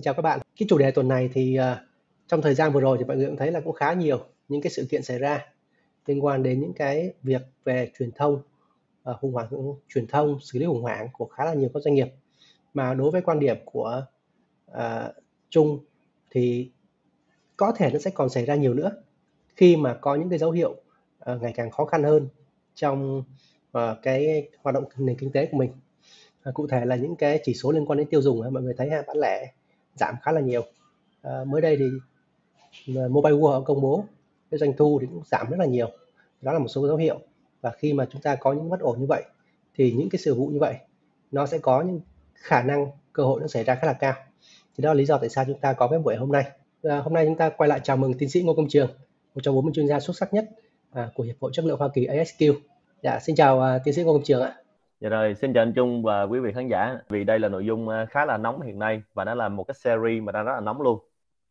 xin chào các bạn. Cái chủ đề tuần này thì uh, trong thời gian vừa rồi thì mọi người cũng thấy là cũng khá nhiều những cái sự kiện xảy ra liên quan đến những cái việc về truyền thông, uh, khủng hoảng truyền thông, xử lý khủng hoảng của khá là nhiều các doanh nghiệp. Mà đối với quan điểm của uh, Trung thì có thể nó sẽ còn xảy ra nhiều nữa khi mà có những cái dấu hiệu uh, ngày càng khó khăn hơn trong uh, cái hoạt động nền kinh tế của mình. Cụ thể là những cái chỉ số liên quan đến tiêu dùng mọi người thấy ha, bán lẻ giảm khá là nhiều. À, mới đây thì à, Mobile World công bố cái doanh thu thì cũng giảm rất là nhiều. Đó là một số dấu hiệu. Và khi mà chúng ta có những bất ổn như vậy thì những cái sự vụ như vậy nó sẽ có những khả năng cơ hội nó xảy ra khá là cao. Thì đó là lý do tại sao chúng ta có cái buổi hôm nay. À, hôm nay chúng ta quay lại chào mừng tiến sĩ Ngô Công Trường một trong bốn mươi chuyên gia xuất sắc nhất à, của hiệp hội chất lượng Hoa Kỳ ASQ dạ xin chào à, tiến sĩ Ngô Công Trường ạ. Dạ rồi, xin chào anh Trung và quý vị khán giả. Vì đây là nội dung ờ, khá là nóng hiện nay và nó là một cái series mà đang rất là nóng luôn.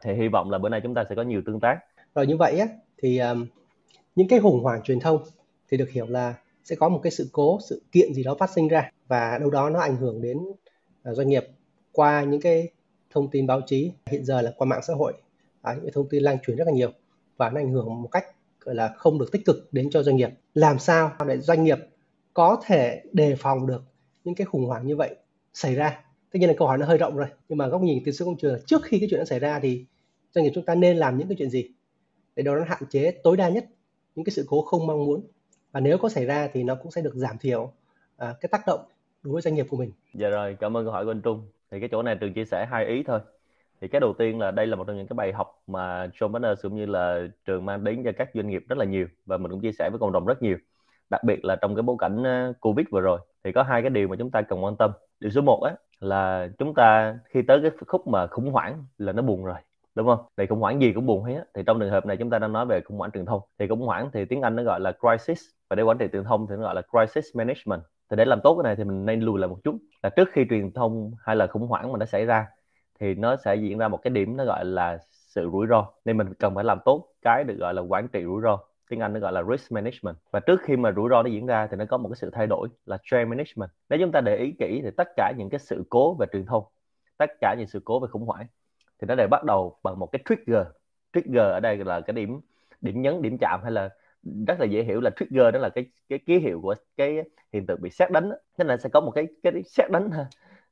Thì hy vọng là bữa nay chúng ta sẽ có nhiều tương tác. Rồi như vậy á thì um, những cái khủng hoảng truyền thông thì được hiểu là sẽ có một cái sự cố, sự kiện gì đó phát sinh ra và đâu đó nó ảnh hưởng đến uh, doanh nghiệp qua những cái thông tin báo chí hiện giờ là qua mạng xã hội. À, những cái thông tin lan truyền rất là nhiều và nó ảnh hưởng một cách gọi là không được tích cực đến cho doanh nghiệp. Làm sao để doanh nghiệp có thể đề phòng được những cái khủng hoảng như vậy xảy ra tất nhiên là câu hỏi nó hơi rộng rồi nhưng mà góc nhìn từ sư công trường là trước khi cái chuyện nó xảy ra thì doanh nghiệp chúng ta nên làm những cái chuyện gì để đó nó hạn chế tối đa nhất những cái sự cố không mong muốn và nếu có xảy ra thì nó cũng sẽ được giảm thiểu à, cái tác động đối với doanh nghiệp của mình. Dạ rồi, cảm ơn câu hỏi của anh Trung. Thì cái chỗ này trường chia sẻ hai ý thôi. Thì cái đầu tiên là đây là một trong những cái bài học mà John Banners cũng như là trường mang đến cho các doanh nghiệp rất là nhiều và mình cũng chia sẻ với cộng đồng rất nhiều đặc biệt là trong cái bối cảnh ờ, covid vừa rồi, thì có hai cái điều mà chúng ta cần quan tâm điều số một á, là chúng ta khi tới cái khúc mà khủng hoảng là nó buồn rồi, đúng không? Thì khủng hoảng gì cũng buồn hết. Thì trong trường hợp này chúng ta đang nói về khủng hoảng truyền thông. Thì khủng hoảng thì tiếng Anh nó gọi là crisis, và để quản trị truyền thông thì nó gọi là crisis management. Thì để làm tốt cái này thì mình nên lùi lại một chút. Là trước khi truyền thông hay là khủng hoảng mà nó xảy ra, thì nó sẽ diễn ra một cái điểm nó gọi là sự rủi ro. Nên mình cần phải làm tốt cái được gọi là quản trị rủi ro tiếng Anh nó gọi là risk management. Và trước khi mà rủi ro nó diễn ra thì nó có một cái sự thay đổi là trend management. Nếu chúng ta để ý kỹ thì tất cả những cái sự cố về truyền thông, tất cả những sự cố về khủng hoảng thì nó đều bắt đầu bằng một cái trigger. Trigger ở đây là cái điểm điểm nhấn, điểm chạm hay là rất là dễ hiểu là trigger đó là cái cái ký hiệu của cái hiện tượng bị xét đánh nên là sẽ có một cái cái xét đánh ha.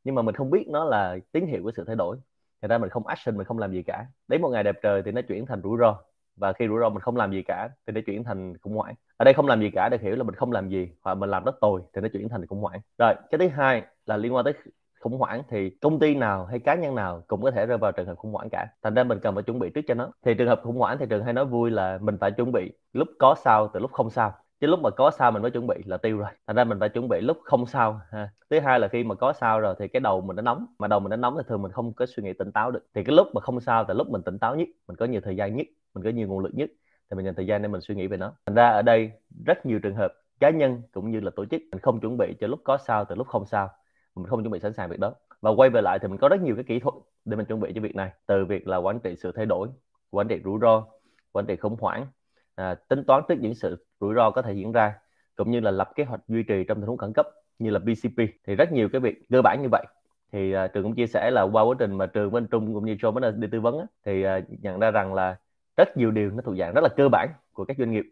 Nhưng mà mình không biết nó là tín hiệu của sự thay đổi. Thành ra mình không action, mình không làm gì cả. Đến một ngày đẹp trời thì nó chuyển thành rủi ro và khi rủi ro mình không làm gì cả, thì nó chuyển thành khủng hoảng. Ở đây không làm gì cả được hiểu là mình không làm gì, hoặc mình làm rất tồi thì nó chuyển thành khủng hoảng. Rồi, cái thứ hai là liên quan tới khủng hoảng thì công ty nào hay cá nhân nào cũng có thể rơi vào trường hợp khủng hoảng cả. Thành ra mình cần phải chuẩn bị trước cho nó. Thì trường hợp khủng hoảng thì trường hay nói vui là mình phải chuẩn bị lúc có sao từ lúc không sao chứ lúc mà có sao mình mới chuẩn bị là tiêu rồi. Thành ra mình phải chuẩn bị lúc không sao ha. thứ hai là khi mà có sao rồi thì cái đầu mình nó nóng. Mà đầu mình nó nóng thì thường mình không có suy nghĩ tỉnh táo được. Thì cái lúc mà không sao là lúc mình tỉnh táo nhất. Mình có nhiều thời gian nhất. Mình có nhiều nguồn lực nhất. Thì mình dành thời gian để mình suy nghĩ về nó. Thành ra ở đây rất nhiều trường hợp cá nhân cũng như là tổ chức mình không chuẩn bị cho lúc có sao từ lúc không sao. Mình không chuẩn bị sẵn sàng việc đó. Và quay về lại thì mình có rất nhiều cái kỹ thuật để mình chuẩn bị cho việc này. Từ việc là quản trị sự thay đổi quản trị rủi ro quản trị khủng hoảng à, tính toán trước những sự rủi ro có thể diễn ra cũng như là lập kế hoạch duy trì trong tình huống khẩn cấp như là BCP thì rất nhiều cái việc cơ bản như vậy. Thì uh, trường cũng chia sẻ là qua quá trình mà trường bên trung cũng như cho bên đi tư vấn á, thì uh, nhận ra rằng là rất nhiều điều nó thuộc dạng rất là cơ bản của các doanh nghiệp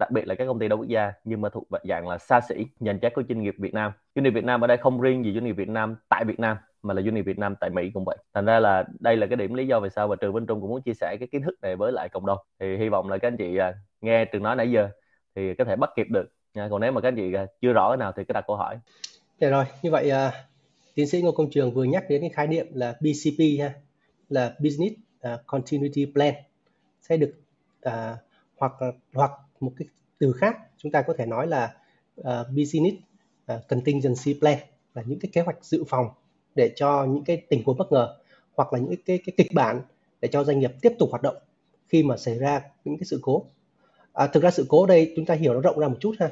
đặc biệt là các công ty đa quốc gia nhưng mà thuộc dạng là xa xỉ dành cho của doanh nghiệp Việt Nam. Doanh nghiệp Việt Nam ở đây không riêng gì doanh nghiệp Việt Nam tại Việt Nam mà là doanh nghiệp Việt Nam tại Mỹ cũng vậy. Thành ra là đây là cái điểm lý do vì sao và trường bên trung cũng muốn chia sẻ cái kiến thức này với lại cộng đồng. Thì hy vọng là các anh chị à, nghe trường nói nãy giờ thì có thể bắt kịp được. Nha còn nếu mà các anh chị à, chưa rõ cái nào thì cứ đặt câu hỏi. Dạ rồi như vậy uh, tiến sĩ ngô công trường vừa nhắc đến cái khái niệm là BCP ha là Business uh, Continuity Plan. Sẽ được uh, hoặc hoặc một cái từ khác chúng ta có thể nói là uh, business uh, contingency plan là những cái kế hoạch dự phòng để cho những cái tình huống bất ngờ hoặc là những cái, cái kịch bản để cho doanh nghiệp tiếp tục hoạt động khi mà xảy ra những cái sự cố à, thực ra sự cố đây chúng ta hiểu nó rộng ra một chút ha.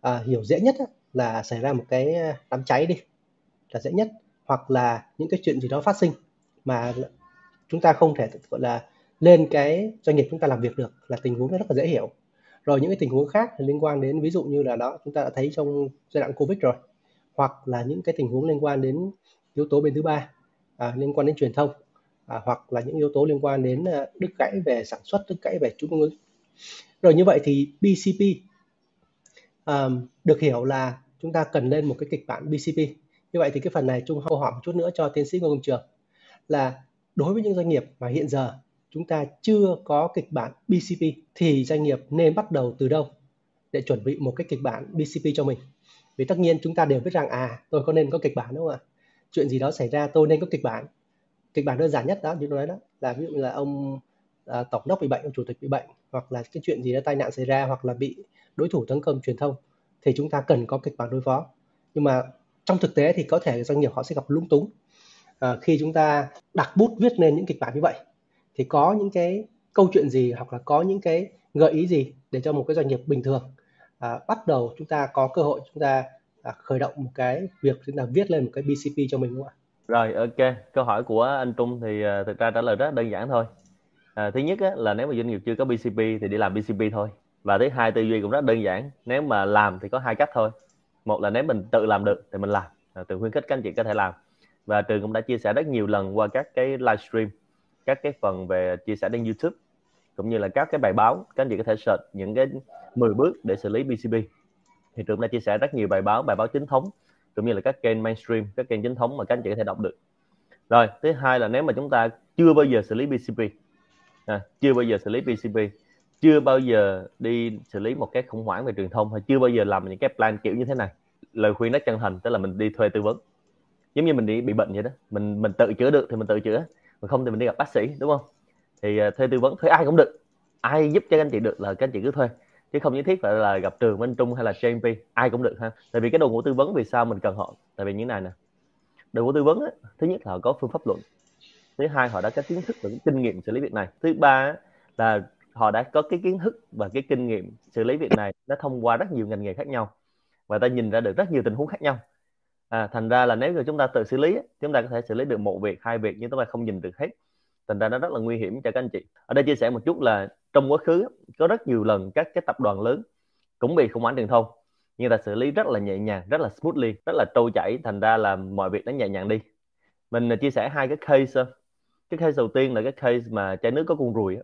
À, hiểu dễ nhất là xảy ra một cái à, đám cháy đi là dễ nhất. Hoặc là những cái chuyện gì đó phát sinh mà chúng ta không thể gọi là lên cái doanh nghiệp chúng ta làm việc được là tình huống rất là dễ hiểu. Rồi những cái tình huống khác liên quan đến ví dụ như là đó chúng ta đã thấy trong giai đoạn covid rồi hoặc là những cái tình huống liên quan đến yếu tố bên thứ ba à, liên quan đến truyền thông à, hoặc là những yếu tố liên quan đến à, đứt gãy về sản xuất đứt gãy về chuỗi cung ứng rồi như vậy thì BCP um, được hiểu là chúng ta cần lên một cái kịch bản BCP như vậy thì cái phần này chung câu hỏi một chút nữa cho tiến sĩ Ngô Công Trường là đối với những doanh nghiệp mà hiện giờ chúng ta chưa có kịch bản BCP thì doanh nghiệp nên bắt đầu từ đâu để chuẩn bị một cái kịch bản BCP cho mình? Vì tất nhiên chúng ta đều biết rằng à tôi có nên có kịch bản đúng không ạ? Chuyện gì đó xảy ra tôi nên có kịch bản. Kịch bản đơn giản nhất đó như tôi nói đó là ví dụ như là ông à, tổng đốc bị bệnh ông chủ tịch bị bệnh hoặc là cái chuyện gì đó tai nạn xảy ra hoặc là bị đối thủ tấn công truyền thông thì chúng ta cần có kịch bản đối phó nhưng mà trong thực tế thì có thể doanh nghiệp họ sẽ gặp lung túng à, khi chúng ta đặt bút viết nên những kịch bản như vậy thì có những cái câu chuyện gì hoặc là có những cái gợi ý gì để cho một cái doanh nghiệp bình thường à, bắt đầu chúng ta có cơ hội chúng ta à, khởi động một cái việc chúng ta viết lên một cái BCP cho mình đúng không ạ? Rồi ok, câu hỏi của anh Trung thì uh, thực ra trả lời rất đơn giản thôi. À, thứ nhất á, là nếu mà doanh nghiệp chưa có BCP thì đi làm BCP thôi. Và thứ hai tư duy cũng rất đơn giản. Nếu mà làm thì có hai cách thôi. Một là nếu mình tự làm được thì mình làm. À, từ khuyến khích các anh chị có thể làm. Và trường cũng đã chia sẻ rất nhiều lần qua các cái livestream, các cái phần về chia sẻ trên YouTube cũng như là các cái bài báo các anh chị có thể search những cái 10 bước để xử lý BCP thì trường đã chia sẻ rất nhiều bài báo bài báo chính thống cũng như là các kênh mainstream các kênh chính thống mà các anh chị có thể đọc được rồi thứ hai là nếu mà chúng ta chưa bao giờ xử lý BCP à, chưa bao giờ xử lý PCP chưa bao giờ đi xử lý một cái khủng hoảng về truyền thông hay chưa bao giờ làm những cái plan kiểu như thế này. Lời khuyên rất chân thành tức là mình đi thuê tư vấn. Giống như mình đi bị bệnh vậy đó. Mình mình tự chữa được thì mình tự chữa. Mà không thì mình đi gặp bác sĩ đúng không? Thì uh, thuê tư vấn thuê ai cũng được. Ai giúp cho anh chị được là các anh chị cứ thuê. Chứ không nhất thiết phải là gặp trường Minh Trung hay là JMP ai cũng được ha. Tại vì cái đội ngũ tư vấn vì sao mình cần họ? Tại vì như này nè. Đội ngũ tư vấn á, thứ nhất là họ có phương pháp luận thứ hai họ đã có kiến thức và kinh nghiệm xử lý việc này. Thứ ba là họ đã có cái kiến thức và cái kinh nghiệm xử lý việc này nó thông qua rất nhiều ngành nghề khác nhau và ta nhìn ra được rất nhiều tình huống khác nhau. À, thành ra là nếu như chúng ta tự xử lý chúng ta có thể xử lý được một việc hai việc nhưng chúng ta không nhìn được hết thành ra nó rất là nguy hiểm cho các anh chị. Ở đây chia sẻ một chút là trong quá khứ có rất nhiều lần các cái tập đoàn lớn cũng bị khủng hoảng truyền thông nhưng ta xử lý rất là nhẹ nhàng rất là smoothly rất là trôi chảy thành ra là mọi việc nó nhẹ nhàng đi. Mình à, chia sẻ hai cái case cái case đầu tiên là cái case mà chai nước có con ruồi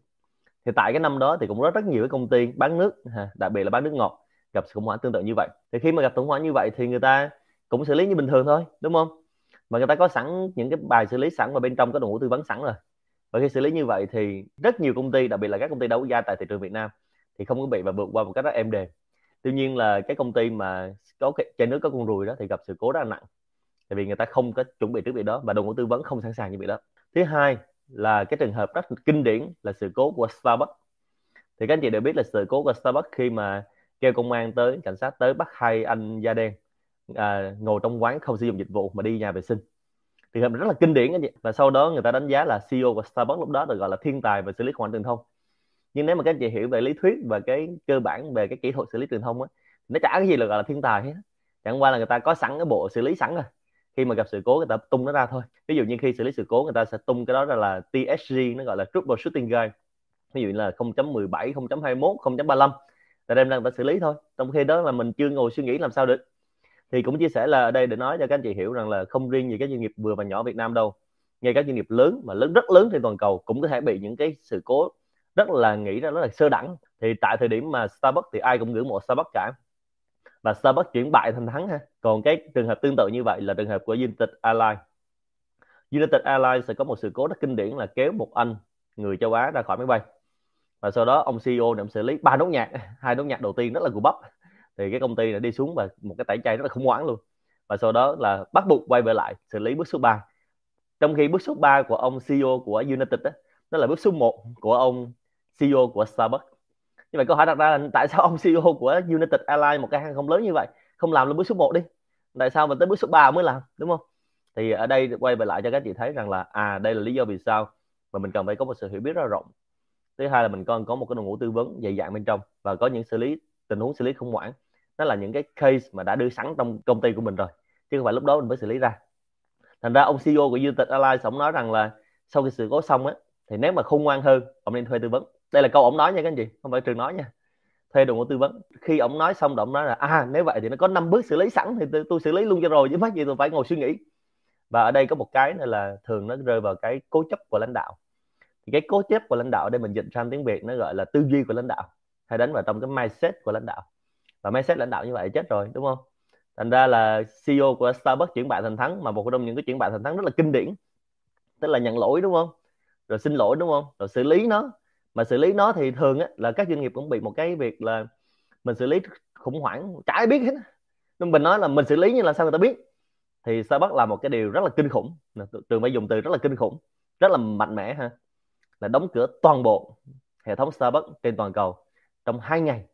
thì tại cái năm đó thì cũng rất rất nhiều cái công ty bán nước đặc biệt là bán nước ngọt, gặp khủng hoảng tương tự như vậy. Thì khi mà gặp khủng hoảng như vậy thì người ta cũng xử lý như bình thường thôi, đúng không? Mà người ta có sẵn những cái bài xử lý sẵn và bên trong có đội ngũ tư vấn sẵn rồi. Và khi xử lý như vậy thì rất nhiều công ty, đặc biệt là các công ty đấu giá tại thị trường Việt Nam thì không có bị và vượt qua một cách rất êm đềm. Tuy nhiên là cái công ty mà có cái chai nước có con ruồi đó thì gặp sự cố rất là nặng. Tại vì người ta không có chuẩn bị trước việc đó và đội ngũ tư vấn không sẵn sàng như vậy đó thứ hai là cái trường hợp rất kinh điển là sự cố của Starbucks. Thì các anh chị đều biết là sự cố của Starbucks khi mà kêu công an tới cảnh sát tới bắt hai anh da đen à, ngồi trong quán không sử dụng dịch vụ mà đi nhà vệ sinh. Thì hợp rất là kinh điển anh chị. Và sau đó người ta đánh giá là CEO của Starbucks lúc đó được gọi là thiên tài về xử lý khủng hoảng truyền thông. Nhưng nếu mà các anh chị hiểu về lý thuyết và cái cơ bản về cái kỹ thuật xử lý truyền thông á nó chả cái gì là gọi là thiên tài hết chẳng qua là người ta có sẵn cái bộ xử lý sẵn rồi khi mà gặp sự cố người ta tung nó ra thôi. Ví dụ như khi xử lý sự cố người ta sẽ tung cái đó ra là TSG nó gọi là Trouble Shooting Guide ví dụ như là 0.17 0.21 0.35 ta đem ra người ta xử lý thôi. Trong khi đó là mình chưa ngồi suy nghĩ làm sao được. Thì cũng chia sẻ là ở đây để nói cho các anh chị hiểu rằng là không riêng gì các doanh nghiệp vừa và nhỏ Việt Nam đâu. Ngay các doanh nghiệp lớn mà lớn, rất lớn trên toàn cầu cũng có thể bị những cái sự cố rất là nghĩ ra rất là sơ đẳng. Thì tại thời điểm mà Starbucks thì ai cũng ngưỡng mộ Starbucks cả và Starbucks chuyển bại thành thắng ha. Còn cái trường hợp tương tự như vậy là trường hợp của United Airlines. United Airlines sẽ có một sự cố rất kinh điển là kéo một anh người châu Á ra khỏi máy bay. Và sau đó ông CEO này xử lý ba nốt nhạc. Hai nốt nhạc đầu tiên rất là gù bắp. Thì cái công ty đã đi xuống và một cái tẩy chay rất là khủng hoảng luôn. Và sau đó là bắt buộc quay về lại xử lý bước số 3 trong khi bước số 3 của ông CEO của United đó, đó là bước số 1 của ông CEO của Starbucks như vậy câu hỏi đặt ra là tại sao ông CEO của United Airlines một cái hàng không lớn như vậy, không làm lên bước số 1 đi? Tại sao mình tới bước số 3 mới làm, đúng không? Thì ở đây quay về lại cho các chị thấy rằng là à đây là lý do vì sao mà mình cần phải có một sự hiểu biết rất rộng. Thứ hai là mình còn có một cái đội ngũ tư vấn dày dặn bên trong và có những xử lý, tình huống xử lý khủng hoảng. Đó là những cái case mà đã đưa sẵn trong công ty của mình rồi, chứ không phải lúc đó mình mới xử lý ra. Thành ra ông CEO của United Airlines, ông nói rằng là sau khi sự cố xong á, thì nếu mà khôn ngoan hơn, ông nên thuê tư vấn đây là câu ông nói nha các anh chị không phải trường nói nha. Thuê đội ngũ tư vấn. Khi ông nói xong động nói là à nếu vậy thì nó có năm bước xử lý sẵn thì tôi, tôi xử lý luôn cho rồi chứ mắc gì tôi phải ngồi suy nghĩ. Và ở đây có một cái nữa là thường nó rơi vào cái cố chấp của lãnh đạo. Thì cái cố chấp của lãnh đạo đây mình dịch sang tiếng việt nó gọi là tư duy của lãnh đạo hay đánh vào trong cái mindset của lãnh đạo. Và mindset lãnh đạo như vậy chết rồi đúng không? Thành ra là CEO của Starbucks chuyển bại thành thắng mà một trong những cái chuyển bại thành thắng rất là kinh điển. Tức là nhận lỗi đúng không? Rồi xin lỗi đúng không? Rồi xử lý nó mà xử lý nó thì thường á, là các doanh nghiệp cũng bị một cái việc là mình xử lý khủng hoảng chả ai biết hết nên mình nói là mình xử lý như là sao người ta biết? Thì Starbucks làm một cái điều rất là kinh khủng. Trường phải dùng từ rất là kinh khủng rất là mạnh mẽ ha là đóng cửa toàn bộ hệ thống Starbucks trên toàn cầu trong hai ngày.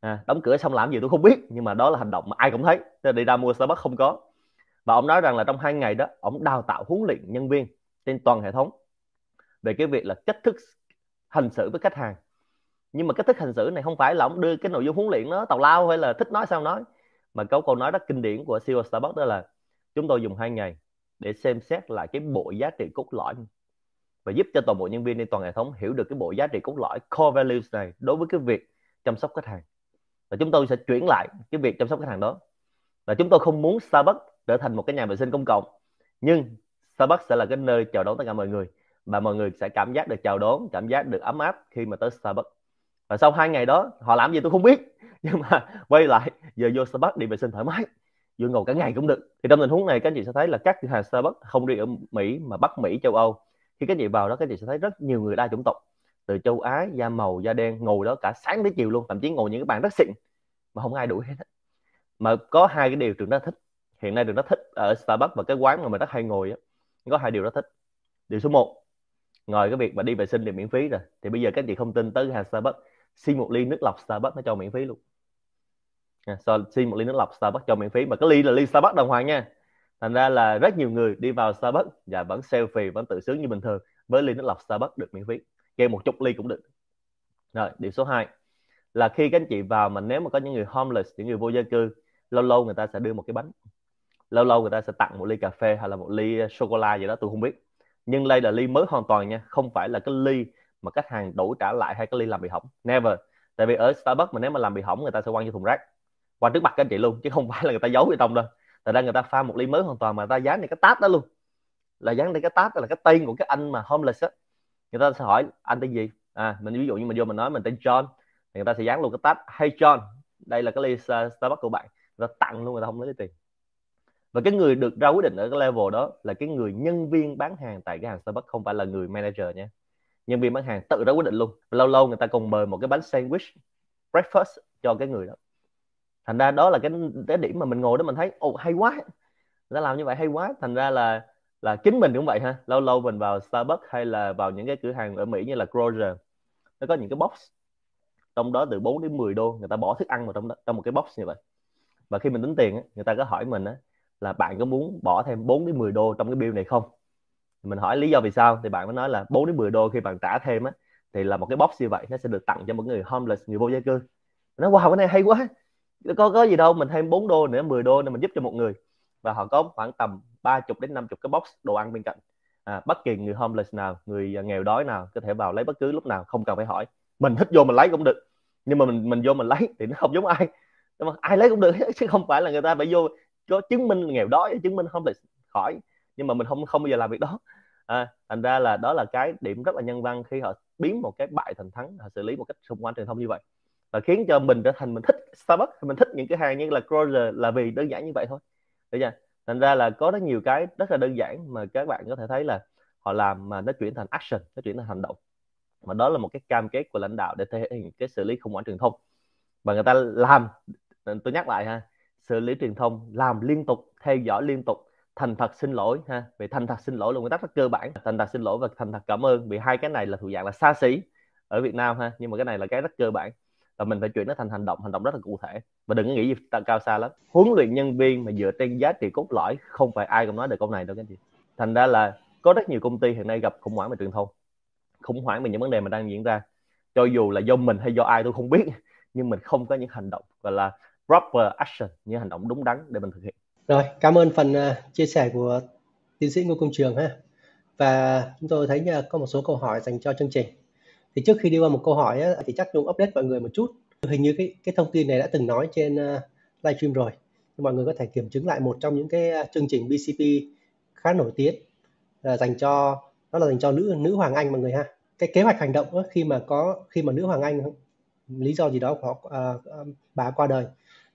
À, đóng cửa xong làm gì tôi không biết nhưng mà đó là hành động mà ai cũng thấy Thế đi ra mua Starbucks không có. Và ông nói rằng là trong hai ngày đó ông đào tạo huấn luyện nhân viên trên toàn hệ thống về cái việc là cách thức hành xử với khách hàng. Nhưng mà cách thức hành xử này không phải là ông đưa cái nội dung huấn luyện nó tào lao hay là thích nói sao nói. Mà câu câu nói rất kinh điển của CEO Starbucks đó là, chúng tôi dùng hai ngày để xem xét lại cái bộ giá trị cốt lõi và giúp cho toàn bộ nhân viên trên toàn hệ thống hiểu được cái bộ giá trị cốt lõi, core values này đối với cái việc chăm sóc khách hàng. Và chúng tôi sẽ chuyển lại cái việc chăm sóc khách hàng đó. Và chúng tôi không muốn Starbucks trở thành một cái nhà vệ sinh công cộng, nhưng Starbucks sẽ là cái nơi chào đón tất cả mọi người và mọi người sẽ cảm giác được chào đón, cảm giác được ấm áp khi mà tới Starbucks. Và sau hai ngày đó, họ làm gì tôi không biết. Nhưng mà quay lại, giờ vô Starbucks đi vệ sinh thoải mái. Vô ngồi cả ngày cũng được. Thì trong tình huống này, các anh chị sẽ thấy là các cửa hàng Starbucks không riêng ở Mỹ, mà Bắc Mỹ, châu Âu. Khi các anh chị vào đó, các anh chị sẽ thấy rất nhiều người đa chủng tộc. Từ châu Á, da màu, da đen, ngồi đó cả sáng đến chiều luôn. Thậm chí ngồi những cái bàn rất xịn, mà không ai đuổi hết mà có hai cái điều trường nó thích. Hiện nay trường nó thích ở Starbucks và cái quán mà mình rất hay ngồi á. Có hai điều nó thích. Điều số 1 ngồi cái việc mà đi vệ sinh thì miễn phí rồi. Thì bây giờ các chị không tin tới hàng Starbucks. Xin một ly nước lọc Starbucks nó cho miễn phí luôn. À, so, xin một ly nước lọc Starbucks cho miễn phí. Mà cái ly là ly Starbucks đồng hoàng nha. Thành ra là rất nhiều người đi vào Starbucks và vẫn selfie vẫn tự sướng như bình thường. Với ly nước lọc Starbucks được miễn phí. Kêu một chút ly cũng được. Rồi điều số 2 là khi các anh chị vào mà nếu mà có những người homeless những người vô gia cư lâu lâu người ta sẽ đưa một cái bánh. Lâu lâu người ta sẽ tặng một ly cà phê hay là một ly ờ, sô cô la gì đó tôi không biết nhưng đây là ly mới hoàn toàn nha, không phải là cái ly mà khách hàng đủ trả lại hay cái ly làm bị hỏng. Never. Tại vì ở Starbucks mà nếu mà làm bị hỏng, người ta sẽ quăng vô thùng rác. Qua trước mặt các anh chị luôn, chứ không phải là người ta giấu ở trong đâu. Tại ra người ta pha một ly mới hoàn toàn mà người ta dán này cái tát đó luôn. Là dán đây cái tát là cái tên của cái anh mà homeless á. Người ta sẽ hỏi, anh tên gì? À mình ví dụ như mình vô mình nói mình tên John, thì người ta sẽ dán luôn cái tát hey John, đây là cái ly ờ, Starbucks của bạn. Người ta tặng luôn, người ta không lấy tiền và cái người được ra quyết định ở cái level đó là cái người nhân viên bán hàng tại cái hàng Starbucks, không phải là người manager nha nhân viên bán hàng tự ra quyết định luôn. Lâu lâu người ta còn mời một cái bánh sandwich breakfast cho cái người đó. Thành ra đó là cái cái điểm mà mình ngồi đó mình thấy, ồ, hay quá. Đã làm như vậy hay quá. Thành ra là là chính mình cũng vậy ha. Lâu lâu mình vào Starbucks hay là vào những cái cửa hàng ở Mỹ như là Kroger, nó có những cái box trong đó từ 4 đến 10 đô người ta bỏ thức ăn vào trong đó, trong một cái box như vậy. Và khi mình tính tiền người ta có hỏi mình á là bạn có muốn bỏ thêm 4 đến 10 đô trong cái bill này không? Mình hỏi lý do vì sao thì bạn mới nói là 4 đến 10 đô khi bạn trả thêm á thì là một cái box như vậy nó sẽ được tặng cho một người homeless người vô gia cư. Nó wow cái này hay quá có có gì đâu mình thêm 4 đô nữa 10 đô nữa mình giúp cho một người. Và họ có khoảng tầm 30 đến 50 cái box đồ ăn bên cạnh. À, bất kỳ người homeless nào người nghèo đói nào có thể vào lấy bất cứ lúc nào không cần phải hỏi. Mình thích vô mình lấy cũng được nhưng mà mình mình vô mình lấy thì nó không giống ai. Nhưng mà ai lấy cũng được chứ không phải là người ta phải vô có chứng minh nghèo đói chứng minh homeless khỏi nhưng mà mình không không bao giờ làm việc đó. À, thành ra là đó là cái điểm rất là nhân văn khi họ biến một cái bại thành thắng họ xử lý một cách xung quanh truyền thông như vậy. Và khiến cho mình trở thành mình thích Starbucks mình thích những cái hàng như là Kroger là vì đơn giản như vậy thôi. Được chưa? Thành ra là có rất nhiều cái rất là đơn giản mà các bạn có thể thấy là họ làm mà nó chuyển thành action nó chuyển thành hành động. Mà đó là một cái cam kết của lãnh đạo để thể hiện cái xử lý khủng hoảng truyền thông. Và người ta làm tôi nhắc lại ha xử lý truyền thông làm liên tục, theo dõi liên tục. Thành thật xin lỗi, ha. Về thành thật xin lỗi là nguyên tắc rất cơ bản. Thành thật xin lỗi và thành thật cảm ơn. Vì hai cái này là thuộc dạng là xa xỉ ở Việt Nam, ha. Nhưng mà cái này là cái rất cơ bản. Và mình phải chuyển nó thành hành động hành động rất là cụ thể. Và đừng có nghĩ gì cao xa lắm. Huấn luyện nhân viên mà dựa trên giá trị cốt lõi, không phải ai cũng nói được câu này đâu các anh chị. Thành ra là có rất nhiều công ty hiện nay gặp khủng hoảng về truyền thông. Khủng hoảng về những vấn đề mà đang diễn ra. Cho dù là do mình hay do ai tôi không biết. Nhưng mình không có những hành động, gọi là proper action những hành động đúng đắn để mình thực hiện. Rồi cảm ơn phần uh, chia sẻ của tiến sĩ Ngô Công Trường ha. Và chúng tôi thấy uh, có một số câu hỏi dành cho chương trình. Thì trước khi đi qua một câu hỏi thì chắc Nhung update mọi người một chút. Hình như cái cái thông tin này đã từng nói trên uh, livestream rồi. Nhưng mọi người có thể kiểm chứng lại một trong những cái à, chương trình BCP khá nổi tiếng là dành cho đó là dành cho nữ nữ hoàng Anh mọi người ha. Cái kế hoạch hành động đó, khi mà có khi mà nữ hoàng Anh lý do gì đó của uh, bà qua đời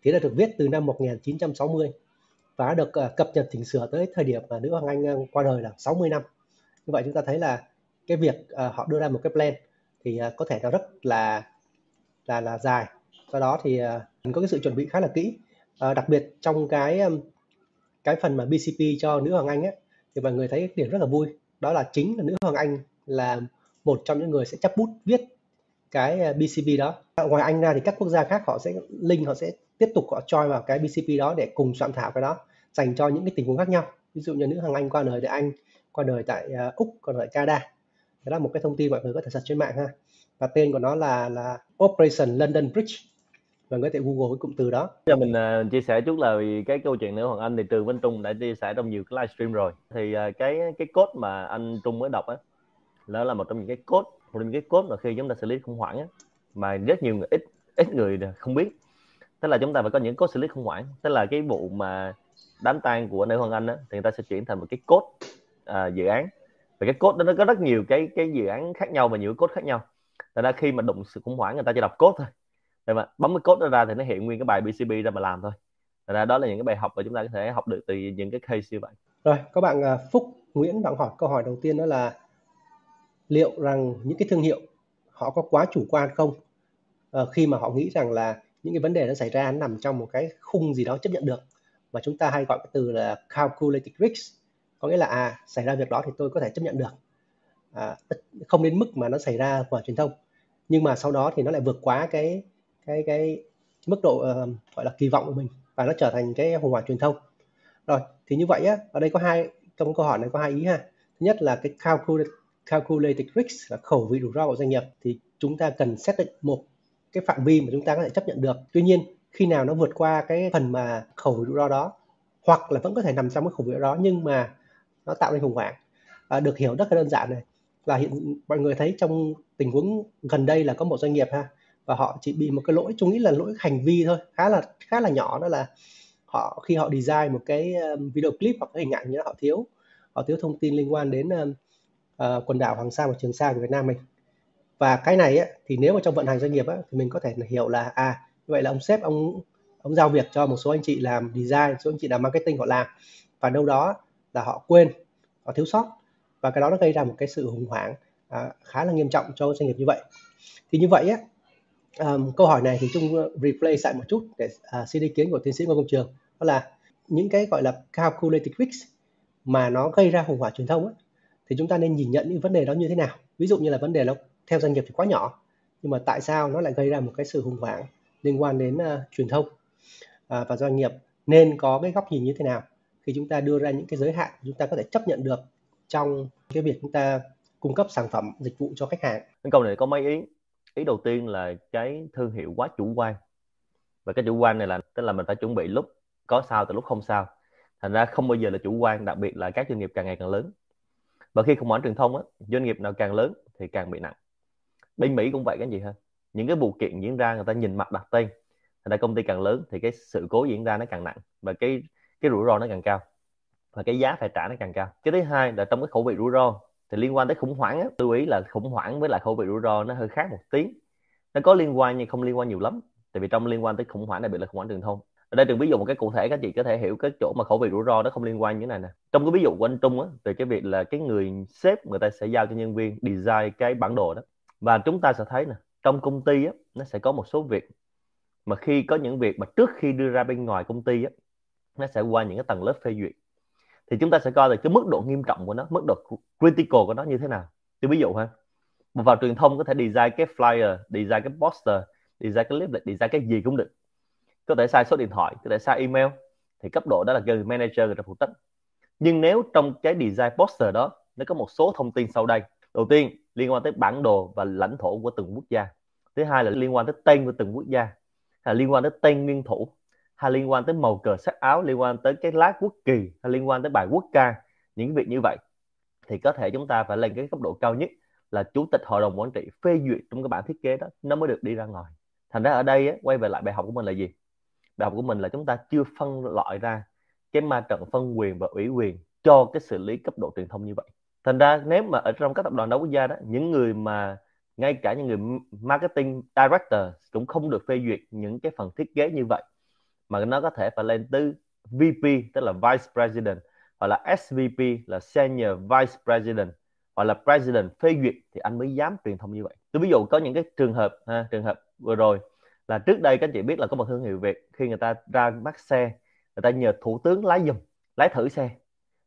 thế đã được viết từ năm 1960 và đã được à, cập nhật chỉnh sửa tới thời điểm mà nữ hoàng Anh à, qua đời là 60 năm. Như vậy chúng ta thấy là cái việc à, họ đưa ra một cái plan thì có thể nó rất là là là dài. Do đó thì mình có cái sự chuẩn bị khá là kỹ. Đặc biệt trong cái cái phần mà BCP cho nữ hoàng Anh ấy, thì mọi người thấy điểm rất là vui. Đó là chính là nữ hoàng Anh là một trong những người sẽ chấp bút viết cái BCP đó. Ngoài Anh ra thì các quốc gia khác họ sẽ link họ sẽ tiếp tục họ choi vào cái BCP đó để cùng soạn thảo cái đó dành cho những cái tình huống khác nhau. Ví dụ như nữ hoàng Anh qua đời tại Anh qua đời tại uh, úc còn tại canada. Đó là một cái thông tin mọi người có thể search trên mạng ha. Và tên của nó là là Operation London Bridge. Và có thể google cái cụm từ đó. Giờ mình uh, chia sẻ chút là vì cái câu chuyện nữ hoàng anh thì trường bên Trung đã chia sẻ trong nhiều cái livestream rồi. Thì uh, cái cái code mà anh Trung mới đọc á đó là một trong những cái code một trong những cái code mà khi chúng ta xử lý khủng hoảng á mà rất nhiều người ít ít người không biết tức là chúng ta phải có những code xử lý khủng hoảng. Tức là cái vụ mà đám tang của nữ hoàng anh á thì người ta sẽ chuyển thành một cái code uh, dự án. Và cái code đó nó có rất nhiều cái cái dự án khác nhau và nhiều code khác nhau. Thành ra khi mà đụng sự khủng hoảng người ta chỉ đọc code thôi. Để mà bấm cái code đó ra thì nó hiện nguyên cái bài BCP ra mà làm thôi. Thành ra đó là những cái bài học mà chúng ta có thể học được từ những cái case như vậy. Rồi các bạn à, Phúc Nguyễn bạn hỏi câu hỏi đầu tiên đó là liệu rằng những cái thương hiệu họ có quá chủ quan không? À, khi mà họ nghĩ rằng là những cái vấn đề nó xảy ra nằm trong một cái khung gì đó chấp nhận được. Mà chúng ta hay gọi cái từ là calculated risk có nghĩa là à xảy ra việc đó thì tôi có thể chấp nhận được. À, không đến mức mà nó xảy ra ngoài truyền thông. Nhưng mà sau đó thì nó lại vượt quá cái cái cái mức độ uh, gọi là kỳ vọng của mình và nó trở thành cái khủng hoảng truyền thông. Rồi thì như vậy á ở đây có hai trong câu hỏi này có hai ý ha. Thứ nhất là cái calculated, calculated risk là khẩu vị rủi ro của doanh nghiệp thì chúng ta cần xác định một cái phạm vi mà chúng ta có thể chấp nhận được. Tuy nhiên khi nào nó vượt qua cái phần mà khẩu vị rủi ro đó hoặc là vẫn có thể nằm trong cái khẩu vị đó nhưng mà nó tạo nên khủng hoảng. À, được hiểu rất là đơn giản này. Là hiện mọi người thấy trong tình huống gần đây là có một doanh nghiệp ha và họ chỉ bị một cái lỗi chúng nghĩ là lỗi hành vi thôi. Khá là khá là nhỏ đó là họ khi họ design một cái um, video clip hoặc cái hình ảnh như họ thiếu. Họ thiếu thông tin liên quan đến uh, quần đảo Hoàng Sa và Trường Sa của Việt Nam mình và cái này ấy, thì nếu mà trong vận hành doanh nghiệp ấy, thì mình có thể hiểu là à như vậy là ông sếp ông ông giao việc cho một số anh chị làm design số anh chị làm marketing họ làm. Và đâu đó là họ quên họ thiếu sót. Và cái đó nó gây ra một cái sự khủng hoảng à, khá là nghiêm trọng cho doanh nghiệp như vậy. Thì như vậy á um, câu hỏi này thì chung replay lại một chút để uh, xin ý kiến của tiến sĩ Ngô Công Trường. Đó là những cái gọi là calculated risk mà nó gây ra khủng hoảng truyền thông á, thì chúng ta nên nhìn nhận những vấn đề đó như thế nào? Ví dụ như là vấn đề nó theo doanh nghiệp thì quá nhỏ nhưng mà tại sao nó lại gây ra một cái sự hùng hoảng liên quan đến uh, truyền thông uh, và doanh nghiệp nên có cái góc nhìn như thế nào khi chúng ta đưa ra những cái giới hạn chúng ta có thể chấp nhận được trong cái việc chúng ta cung cấp sản phẩm dịch vụ cho khách hàng. Cái câu này có mấy ý. Ý đầu tiên là cái thương hiệu quá chủ quan. Và cái chủ quan này là tức là mình phải chuẩn bị lúc có sao từ lúc không sao. Thành ra không bao giờ là chủ quan, đặc biệt là các doanh nghiệp càng ngày càng lớn. Và khi khủng hoảng truyền thông á, doanh nghiệp nào càng lớn thì càng bị nặng. Bên Mỹ cũng vậy cái gì ha. Những cái vụ kiện diễn ra người ta nhìn mặt đặt tên. Thành ra công ty càng lớn thì cái sự cố diễn ra nó càng nặng và cái cái rủi ro nó càng cao và cái giá phải trả nó càng cao. Cái thứ hai là trong cái khẩu vị rủi ro thì liên quan tới khủng hoảng á, lưu ý là khủng hoảng với lại khẩu vị rủi ro nó hơi khác một tí. Nó có liên quan nhưng không liên quan nhiều lắm tại vì trong liên quan tới khủng hoảng đặc biệt là khủng hoảng truyền thông. Ở đây trường ví dụ một cái cụ thể các chị có thể hiểu cái chỗ mà khẩu vị rủi ro nó không liên quan như thế này nè. Trong cái ví dụ của anh Trung á về cái việc là cái người sếp người ta sẽ giao cho nhân viên design cái bản đồ đó và chúng ta sẽ thấy nè, trong công ty á, nó sẽ có một số việc mà khi có những việc mà trước khi đưa ra bên ngoài công ty á, nó sẽ qua những cái tầng lớp phê duyệt. Thì chúng ta sẽ coi là cái mức độ nghiêm trọng của nó, mức độ critical của nó như thế nào. Tôi ví dụ ha vào truyền thông có thể design cái flyer, design cái poster, design cái leaflet, design cái gì cũng được. Có thể sai số điện thoại, có thể sai email, thì cấp độ đó là người manager người ta phụ trách. Nhưng nếu trong cái design poster đó, nó có một số thông tin sau đây. Đầu tiên liên quan tới bản đồ và lãnh thổ của từng quốc gia. Thứ hai là liên quan tới tên của từng quốc gia là liên quan tới tên nguyên thủ hay liên quan tới màu cờ sắc áo liên quan tới cái lá quốc kỳ hay liên quan tới bài quốc ca những việc như vậy. Thì có thể chúng ta phải lên cái cấp độ cao nhất là chủ tịch hội đồng quản trị phê duyệt trong cái bản thiết kế đó nó mới được đi ra ngoài. Thành ra ở đây ấy, quay về lại bài học của mình là gì? Bài học của mình là chúng ta chưa phân loại ra cái ma trận phân quyền và ủy quyền cho cái xử lý cấp độ truyền thông như vậy thành ra nếu mà ở trong các tập đoàn đa quốc gia đó những người mà ngay cả những người marketing director cũng không được phê duyệt những cái phần thiết kế như vậy mà nó có thể phải lên tới VP tức là Vice President hoặc là SVP là Senior Vice President hoặc là President phê duyệt thì anh mới dám truyền thông như vậy. Tôi ví dụ có những cái trường hợp ha, trường hợp vừa rồi là trước đây các anh chị biết là có một thương hiệu Việt khi người ta ra mắt xe người ta nhờ thủ tướng lái dùm lái thử xe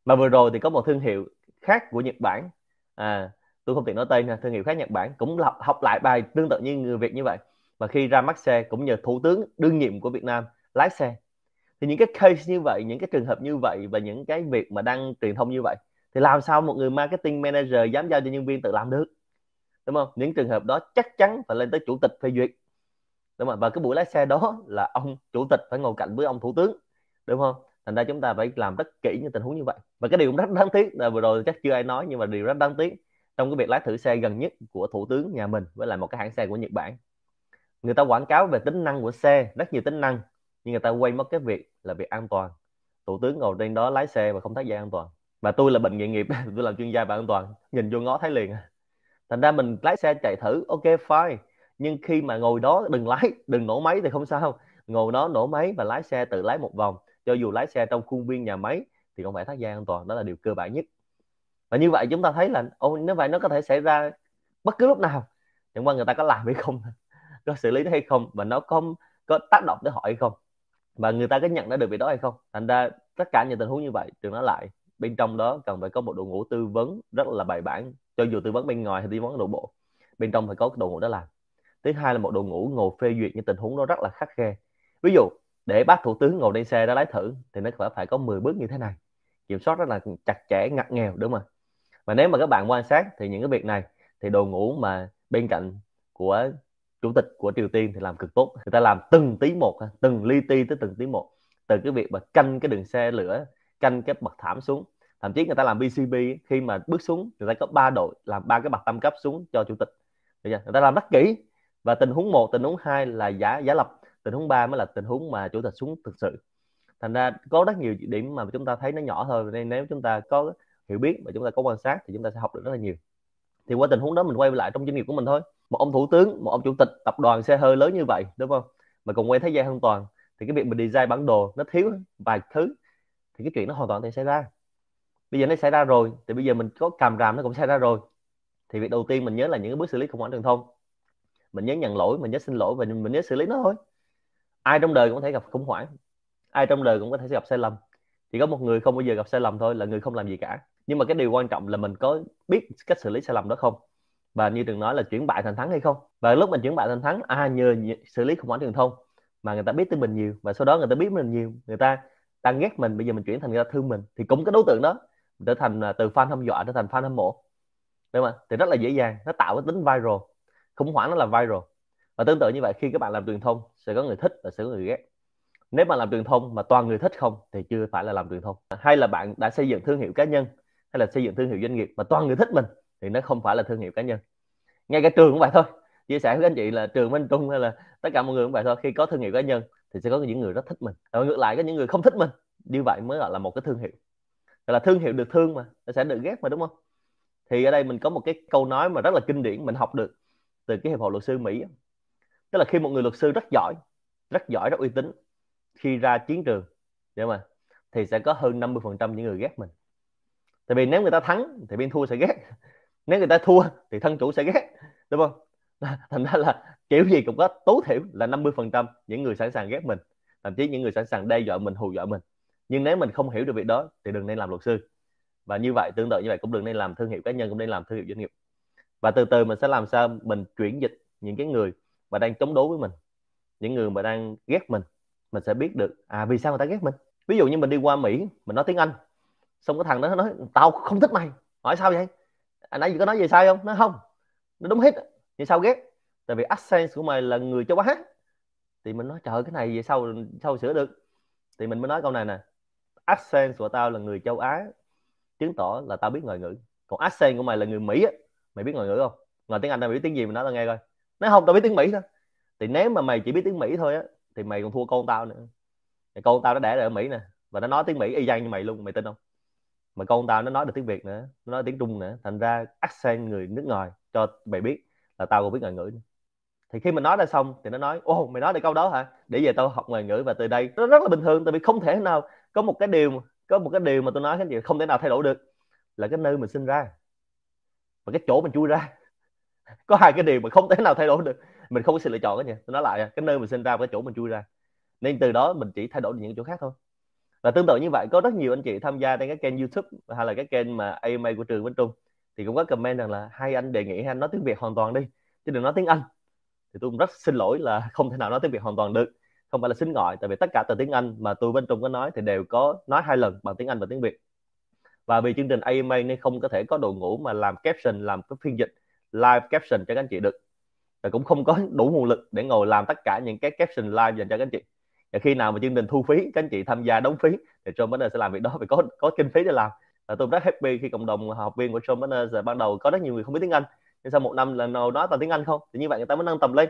mà vừa rồi thì có một thương hiệu khác của Nhật Bản. À tôi không tiện nói tên thương hiệu khác Nhật Bản. Cũng học, học lại bài tương tự như người Việt như vậy. Và khi ra mắt xe cũng nhờ thủ tướng đương nhiệm của Việt Nam lái xe. Thì những cái case như vậy những cái trường hợp như vậy và những cái việc mà đăng truyền thông như vậy thì làm sao một người marketing manager dám giao cho nhân viên tự làm được? Đúng không? Những trường hợp đó chắc chắn phải lên tới chủ tịch phê duyệt. Đúng không? Và cái buổi lái xe đó là ông chủ tịch phải ngồi cạnh với ông thủ tướng. Đúng không? Thành ra chúng ta phải làm rất kỹ những tình huống như vậy. Và cái điều rất đáng tiếc là vừa rồi chắc chưa ai nói, nhưng mà điều rất đáng tiếc trong cái việc lái thử xe gần nhất của thủ tướng nhà mình với lại một cái hãng xe của Nhật Bản. Người ta quảng cáo về tính năng của xe, rất nhiều tính năng, nhưng người ta quay mất cái việc là việc an toàn. Thủ tướng ngồi trên đó lái xe và không thắt dây an toàn. Và tôi là bệnh nghề nghiệp, tôi làm chuyên gia về an toàn, nhìn vô ngó thấy liền. Thành ra mình lái xe chạy thử, ok, fine. Nhưng khi mà ngồi đó đừng lái, đừng nổ máy thì không sao. Ngồi đó nổ máy và lái xe tự lái một vòng cho dù lái xe trong khuôn viên nhà máy thì cũng phải thắt dây an toàn, đó là điều cơ bản nhất. Và như vậy chúng ta thấy là, ô, nếu vậy nó có thể xảy ra bất cứ lúc nào, chẳng qua người ta có làm hay không, có xử lý hay không, và nó có có tác động tới họ hay không. Và người ta có nhận ra được việc đó hay không. Thành ra tất cả những tình huống như vậy trường nói lại, bên trong đó cần phải có một đội ngũ tư vấn rất là bài bản. Cho dù tư vấn bên ngoài hay tư vấn nội bộ, bên trong phải có đội ngũ đó làm. Thứ hai là một đội ngũ ngồi phê duyệt những tình huống đó rất là khắc khe. Ví dụ để bác thủ tướng ngồi trên xe đó lái thử, thì nó phải phải có 10 bước như thế này. Kiểm soát rất là chặt chẽ, ngặt nghèo, đúng không và nếu mà các bạn quan sát thì những cái việc này, thì đội ngũ mà bên cạnh của chủ tịch của Triều Tiên thì làm cực tốt. Người ta làm từng tí một từng ly ti tới từng tí một. Từ cái việc mà canh cái đường xe lửa, canh cái bậc thảm xuống. Thậm chí người ta làm BCB khi mà bước xuống, người ta có ba đội, làm ba cái bậc tam cấp xuống cho chủ tịch. Người ta làm rất kỹ. Và tình huống một, tình huống hai là giả giả lập tình huống ba mới là tình huống mà chủ tịch xuống thực sự. Thành ra có rất nhiều điểm mà chúng ta thấy nó nhỏ thôi, nên nếu chúng ta có hiểu biết và chúng ta có quan sát thì chúng ta sẽ học được rất là nhiều. Thì qua tình huống đó mình quay lại trong doanh nghiệp của mình thôi. Một ông thủ tướng, một ông chủ tịch, tập đoàn xe hơi lớn như vậy, đúng không? Mà cùng quay thế gian hoàn toàn, thì cái việc mình design bản đồ nó thiếu vài thứ, thì cái chuyện nó hoàn toàn thể xảy ra. Bây giờ nó xảy ra rồi, thì bây giờ mình có càm ràm nó cũng xảy ra rồi. Thì việc đầu tiên mình nhớ là những cái bước xử lý khủng hoảng truyền thông. Mình nhớ nhận lỗi, mình nhớ xin lỗi và mình nhớ xử lý nó thôi ai trong đời cũng có thể gặp khủng hoảng. Ai trong đời cũng có thể gặp sai lầm. Chỉ có một người không bao giờ gặp sai lầm thôi là người không làm gì cả. Nhưng mà cái điều quan trọng là mình có biết cách xử lý sai lầm đó không? Và như từng nói là chuyển bại thành thắng hay không? Và lúc mình chuyển bại thành thắng à nhờ xử lý khủng hoảng truyền thông? Mà người ta biết tới mình nhiều. Và sau đó người ta biết mình nhiều, người ta đang ghét mình, bây giờ mình chuyển thành người ta thương mình. Thì cũng cái đối tượng đó trở thành à, từ fan hâm dọa trở thành fan hâm mộ. Đúng không thì rất là dễ dàng, nó tạo cái tính viral. Khủng hoảng nó là viral và tương tự như vậy, khi các bạn làm truyền thông, sẽ có người thích và sẽ có người ghét. Nếu mà làm truyền thông mà toàn người thích không, thì chưa phải là làm truyền thông. Hay là bạn đã xây dựng thương hiệu cá nhân, hay là xây dựng thương hiệu doanh nghiệp mà toàn người thích mình, thì nó không phải là thương hiệu cá nhân. Ngay cả trường cũng vậy thôi. Chia sẻ với anh chị là trường Minh Trung hay là tất cả mọi người cũng vậy thôi. Khi có thương hiệu cá nhân, thì sẽ có những người rất thích mình. Và ngược lại, có những người không thích mình, như vậy mới gọi là một cái thương hiệu. Gọi là thương hiệu được thương mà, nó sẽ được ghét mà, đúng không? Thì ở đây mình có một cái câu nói mà rất là kinh điển mình học được từ cái hiệp hội luật sư Mỹ tức là khi một người luật sư rất giỏi rất giỏi, rất uy tín, khi ra chiến trường để không thì sẽ có hơn 50% những người ghét mình. Tại vì nếu người ta thắng thì bên thua sẽ ghét. Nếu người ta thua thì thân chủ sẽ ghét, đúng không? Thành ra là kiểu gì cũng có tối thiểu là 50% những người sẵn sàng ghét mình, thậm chí những người sẵn sàng đe dọa mình, hù dọa mình. Nhưng nếu mình không hiểu được việc đó thì đừng nên làm luật sư. Và như vậy, tương tự như vậy cũng đừng nên làm thương hiệu cá nhân, cũng nên làm thương hiệu doanh nghiệp. Và từ từ mình sẽ làm sao mình chuyển dịch những cái người mà đang chống đối với mình. Những người mà đang ghét mình mình sẽ biết được à vì sao người ta ghét mình? Ví dụ như mình đi qua mỹ mình nói tiếng anh xong cái thằng đó nói tao không thích mày. Hỏi sao vậy? Anh nãy có nói gì sai không? Nó không nó đúng hết. Vì sao ghét? Tại vì accent của mày là người châu á. Thì mình nói trời cái này về sau, sau sửa được? Thì mình mới nói câu này nè accent của tao là người châu á chứng tỏ là tao biết ngoại ngữ. Còn accent của mày là người mỹ á mày biết ngoại ngữ không? Ngoài tiếng anh tao biết tiếng gì mình nói tao nghe coi nói không, tao biết tiếng mỹ thôi thì nếu mà mày chỉ biết tiếng mỹ thôi á, thì mày còn thua con tao nữa. Con tao nó đẻ ở mỹ nè, và nó nói tiếng mỹ y chang như mày luôn, mày tin không? Mà con tao nó nói được tiếng việt nữa, nó nói tiếng trung nữa, thành ra accent người nước ngoài cho mày biết là tao cũng biết ngoại ngữ nữa. thì khi mình nói ra xong thì nó nói ô mày nói được câu đó hả? Để về tao học ngoại ngữ và từ đây, nó rất là bình thường, tại vì không thể nào, có một cái điều, có một cái điều mà tôi nói cái gì không thể nào thay đổi được. Là cái nơi mình sinh ra, và cái chỗ mình chui ra có hai cái điều mà không thể nào thay đổi được. Mình không có sự lựa chọn đó nha. Tôi nói lại cái nơi mình sinh ra và cái chỗ mình chui ra. Nên từ đó mình chỉ thay đổi được những chỗ khác thôi. Và tương tự như vậy, có rất nhiều anh chị tham gia trên cái kênh youtube hay là cái kênh mà AMA của trường Vĩnh Trung thì cũng có comment rằng là hai anh, đề nghị hai anh nói tiếng Việt hoàn toàn đi, chứ đừng nói tiếng Anh. Thì tôi cũng rất xin lỗi là không thể nào nói tiếng Việt hoàn toàn được. Không phải là xin gọi, tại vì tất cả từ tiếng Anh mà tôi bên Trung có nói thì đều có nói hai lần bằng tiếng Anh và tiếng Việt. Và vì chương trình AMA nên không có thể có đội ngũ mà làm caption, làm cái phiên dịch live caption cho các anh chị được. Và cũng không có đủ nguồn lực để ngồi làm tất cả những cái caption live dành cho các anh chị. Và khi nào mà chương trình thu phí các anh chị tham gia đóng phí thì John Banner sẽ làm việc đó vì có có kinh phí để làm. Và tôi rất happy khi cộng đồng học viên của John Banners ban đầu có rất nhiều người không biết tiếng Anh nhưng sau một năm lần nào nói toàn tiếng Anh không thì như vậy người ta mới nâng tầm lên.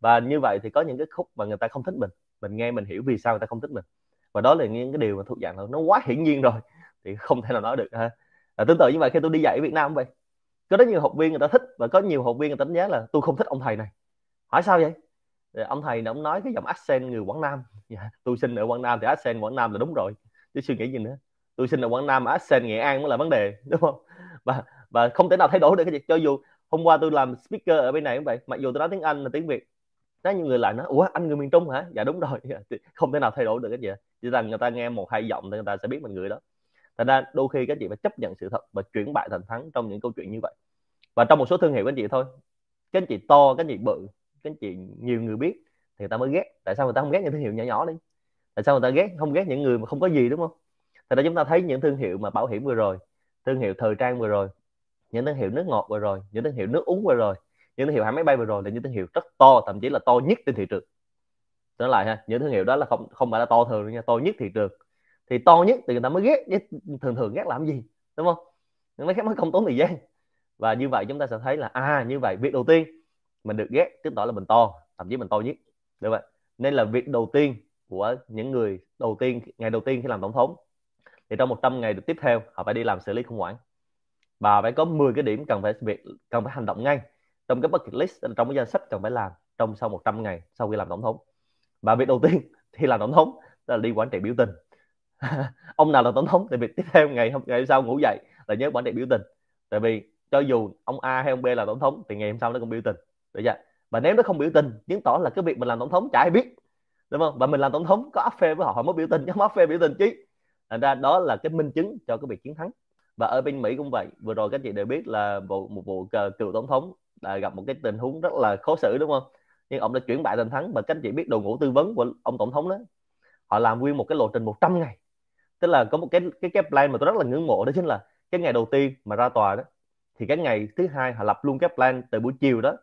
Và như vậy thì có những cái khúc mà người ta không thích mình mình nghe mình hiểu vì sao người ta không thích mình. Và đó là những cái điều mà thuộc dạng là nó quá hiển nhiên rồi thì không thể nào nói được ha. À, tương tự như vậy khi tôi đi dạy ở Việt Nam vậy có rất nhiều học viên người ta thích và có nhiều học viên người ta đánh giá là tôi không thích ông thầy này. Hỏi sao vậy? Thì ông thầy này ông nói cái giọng accent người Quảng Nam. Dạ, tôi sinh ở Quảng Nam thì accent Quảng Nam là đúng rồi. Chứ suy nghĩ gì nữa. Tôi sinh ở Quảng Nam mà accent Nghệ An mới là vấn đề. Đúng không? Và và không thể nào thay đổi được cái gì. Cho dù hôm qua tôi làm speaker ở bên này cũng vậy mặc dù tôi nói tiếng Anh là tiếng Việt đó nhiều người lại nói ủa anh người miền Trung hả? Dạ đúng rồi. Không thể nào thay đổi được cái gì chỉ rằng người ta nghe một hai giọng thì người ta sẽ biết mình người đó thành ra đôi khi các chị phải chấp nhận sự thật và chuyển bại thành thắng trong những câu chuyện như vậy. Và trong một số thương hiệu các chị thôi. Các anh chị to, các anh chị bự, các anh chị nhiều người biết thì người ta mới ghét. Tại sao người ta không ghét những thương hiệu nhỏ nhỏ đi? Tại sao người ta ghét, không ghét những người mà không có gì, đúng không? Thật ra chúng ta thấy những thương hiệu mà bảo hiểm vừa rồi, thương hiệu thời trang vừa rồi, những thương hiệu nước ngọt vừa rồi, những thương hiệu nước uống vừa rồi, những thương hiệu hãng máy bay vừa rồi là những thương hiệu rất to, thậm chí là to nhất trên thị trường. Nói lại ha, những thương hiệu đó là không không phải là to thường nha, to nhất thị trường thì to nhất thì người ta mới ghét thường thường ghét làm gì, đúng không? Nó khác mới không tốn thời gian. Và như vậy chúng ta sẽ thấy là à như vậy việc đầu tiên mình được ghét chứng tỏ là mình to, thậm chí mình to nhất. Đúng vậy. Nên là việc đầu tiên của những người đầu tiên, ngày đầu tiên khi làm tổng thống, thì trong 100 ngày tiếp theo, họ phải đi làm xử lý khủng hoảng. Và phải có 10 cái điểm cần phải việc, cần phải hành động ngay. Trong cái bucket list, trong cái danh sách cần phải làm trong sau 100 ngày sau khi làm tổng thống. Và việc đầu tiên khi làm tổng thống là đi quản trị biểu tình. ông nào là tổng thống thì việc tiếp theo ngày hôm, ngày sau ngủ dậy là nhớ bản đề biểu tình. Tại vì cho dù ông A hay ông B là tổng thống thì ngày hôm sau nó cũng biểu tình. Được chưa? Và nếu nó không biểu tình, chứng tỏ là cái việc mình làm tổng thống chả ai biết. Đúng không? Và mình làm tổng thống có áp phê với họ họ mới biểu tình, chứ không áp phê biểu tình chứ. Thành ra đó là cái minh chứng cho cái việc chiến thắng. Và ở bên Mỹ cũng vậy. Vừa rồi các chị đều biết là vụ, một vụ cựu tổng thống đã gặp một cái tình huống rất là khó xử, đúng không? Nhưng ông đã chuyển bại thành thắng. Và các chị biết đội ngũ tư vấn của ông tổng thống đó, họ làm nguyên một cái lộ trình 100 ngày tức là có một cái cái cái plan mà tôi rất là ngưỡng mộ đó chính là cái ngày đầu tiên mà ra tòa đó thì cái ngày thứ hai họ lập luôn cái plan từ buổi chiều đó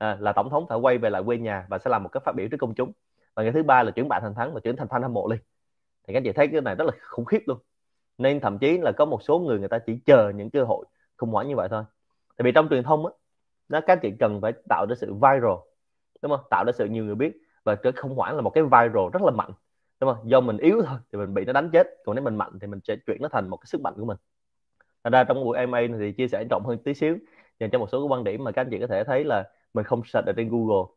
à, là tổng thống phải quay về lại quê nhà và sẽ làm một cái phát biểu trước công chúng. Và ngày thứ ba là chuyển bại thành thắng và chuyển thành fan hâm mộ liền. Thì các chị thấy cái này rất là khủng khiếp luôn. Nên thậm chí là có một số người người ta chỉ chờ những cơ hội khủng hoảng như vậy thôi. Tại vì trong truyền thông á nó các chị cần phải tạo ra sự viral đúng không? Tạo ra sự nhiều người biết. Và cái khủng hoảng là một cái viral rất là mạnh đúng không do mình yếu thôi thì mình bị nó đánh chết. Còn nếu mình mạnh thì mình sẽ chuyển nó thành một cái sức mạnh của mình. Thật ra trong buổi MA thì chia sẻ rộng hơn tí xíu dành cho một số cái quan điểm mà các anh chị có thể thấy là mình không search ở trên Google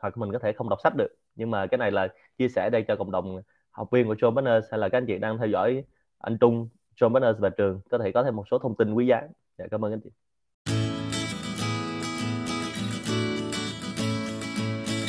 hoặc mình có thể không đọc sách được. Nhưng mà cái này là chia sẻ đây cho cộng đồng học viên của John Banners hay là các anh chị đang theo dõi anh Trung John Banners và trường. Có thể có thêm một số thông tin quý giá. Dạ, cảm ơn anh chị.